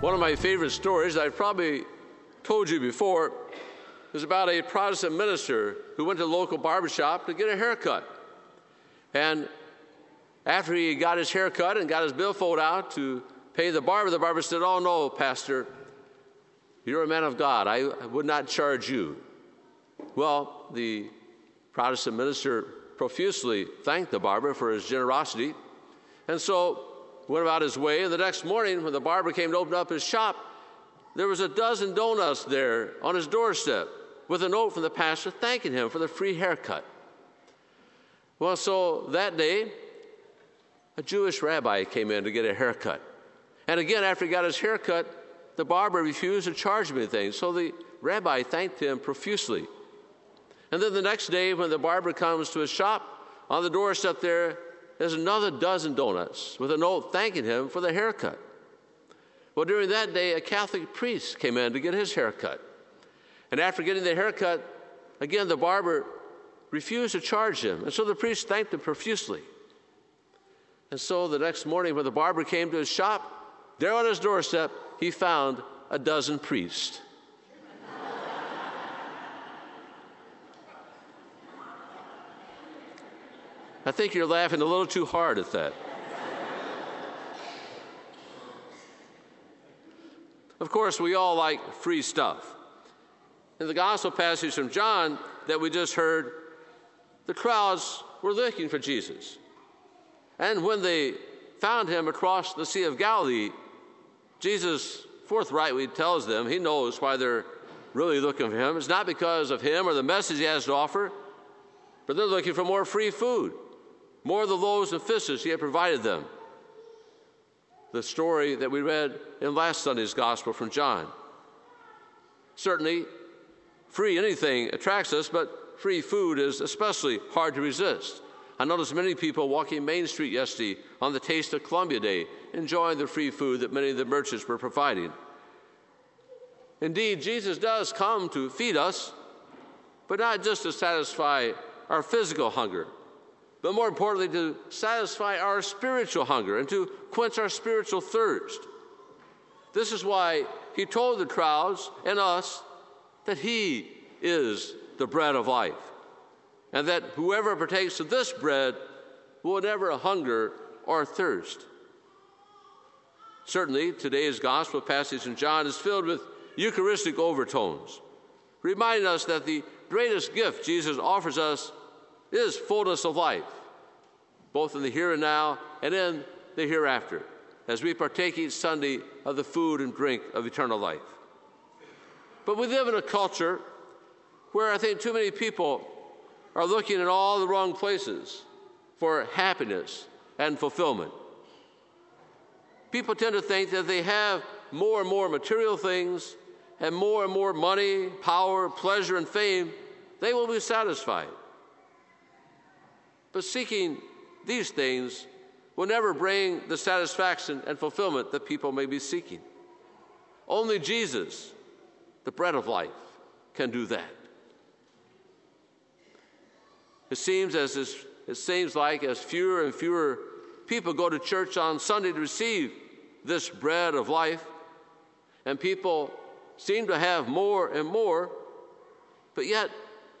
One of my favorite stories, I've probably told you before, is about a Protestant minister who went to the local barbershop to get a haircut. And after he got his haircut and got his billfold out to pay the barber, the barber said, Oh, no, Pastor, you're a man of God. I would not charge you. Well, the Protestant minister profusely thanked the barber for his generosity. And so went about his way. And the next morning, when the barber came to open up his shop, there was a dozen donuts there on his doorstep with a note from the pastor thanking him for the free haircut. Well, so that day, a Jewish rabbi came in to get a haircut. And again, after he got his haircut, the barber refused to charge him anything. So the rabbi thanked him profusely. And then the next day, when the barber comes to his shop, on the doorstep there there's another dozen donuts with a note thanking him for the haircut. Well, during that day, a Catholic priest came in to get his haircut. And after getting the haircut, again, the barber refused to charge him. And so the priest thanked him profusely. And so the next morning, when the barber came to his shop, there on his doorstep, he found a dozen priests. I think you're laughing a little too hard at that. of course, we all like free stuff. In the gospel passage from John that we just heard, the crowds were looking for Jesus. And when they found him across the Sea of Galilee, Jesus forthrightly tells them he knows why they're really looking for him. It's not because of him or the message he has to offer, but they're looking for more free food more of the loaves and fishes he had provided them. The story that we read in last Sunday's gospel from John. Certainly, free anything attracts us, but free food is especially hard to resist. I noticed many people walking Main Street yesterday on the Taste of Columbia Day, enjoying the free food that many of the merchants were providing. Indeed, Jesus does come to feed us, but not just to satisfy our physical hunger, but more importantly, to satisfy our spiritual hunger and to quench our spiritual thirst. This is why he told the crowds and us that he is the bread of life, and that whoever partakes of this bread will never hunger or thirst. Certainly, today's gospel passage in John is filled with Eucharistic overtones, reminding us that the greatest gift Jesus offers us is fullness of life, both in the here and now and in the hereafter, as we partake each Sunday of the food and drink of eternal life. But we live in a culture where I think too many people are looking in all the wrong places for happiness and fulfillment. People tend to think that they have more and more material things and more and more money, power, pleasure, and fame, they will be satisfied. But seeking these things will never bring the satisfaction and fulfillment that people may be seeking. Only Jesus, the bread of life, can do that. It seems as it seems like as fewer and fewer people go to church on Sunday to receive this bread of life, and people seem to have more and more, but yet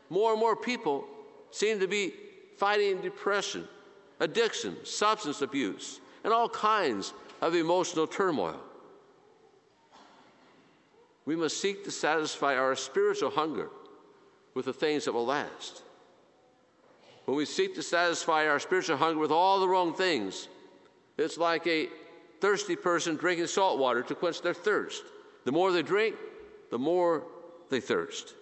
more and more people seem to be fighting depression, addiction, substance abuse, and all kinds of emotional turmoil. We must seek to satisfy our spiritual hunger with the things that will last. When we seek to satisfy our spiritual hunger with all the wrong things, it's like a thirsty person drinking salt water to quench their thirst. The more they drink, the more they thirst.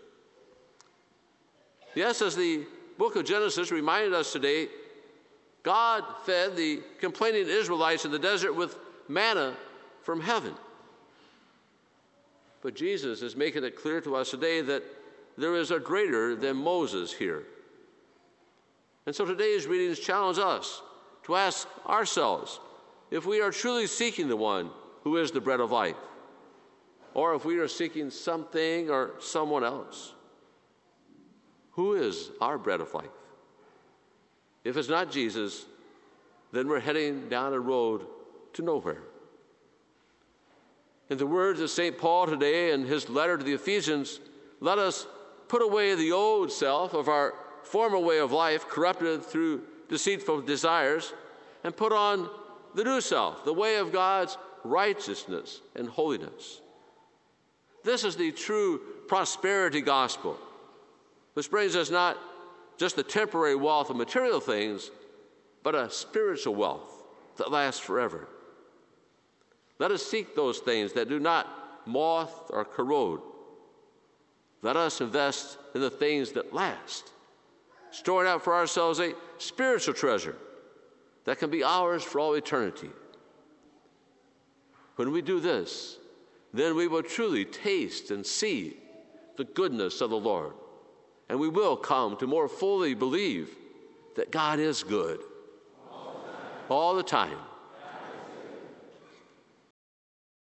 Yes, as the book of Genesis reminded us today, God fed the complaining Israelites in the desert with manna from heaven. But Jesus is making it clear to us today that there is a greater than Moses here. And so today's readings challenge us to ask ourselves if we are truly seeking the one who is the bread of life, or if we are seeking something or someone else. Who is our bread of life? If it's not Jesus, then we're heading down a road to nowhere. In the words of St. Paul today in his letter to the Ephesians, let us put away the old self of our former way of life, corrupted through deceitful desires, and put on the new self, the way of God's righteousness and holiness. This is the true prosperity gospel, which brings us not just the temporary wealth of material things, but a spiritual wealth that lasts forever. Let us seek those things that do not moth or corrode. Let us invest in the things that last, storing out for ourselves a spiritual treasure that can be ours for all eternity. When we do this, then we will truly taste and see the goodness of the Lord. And we will come to more fully believe that God is good all the time. All the time.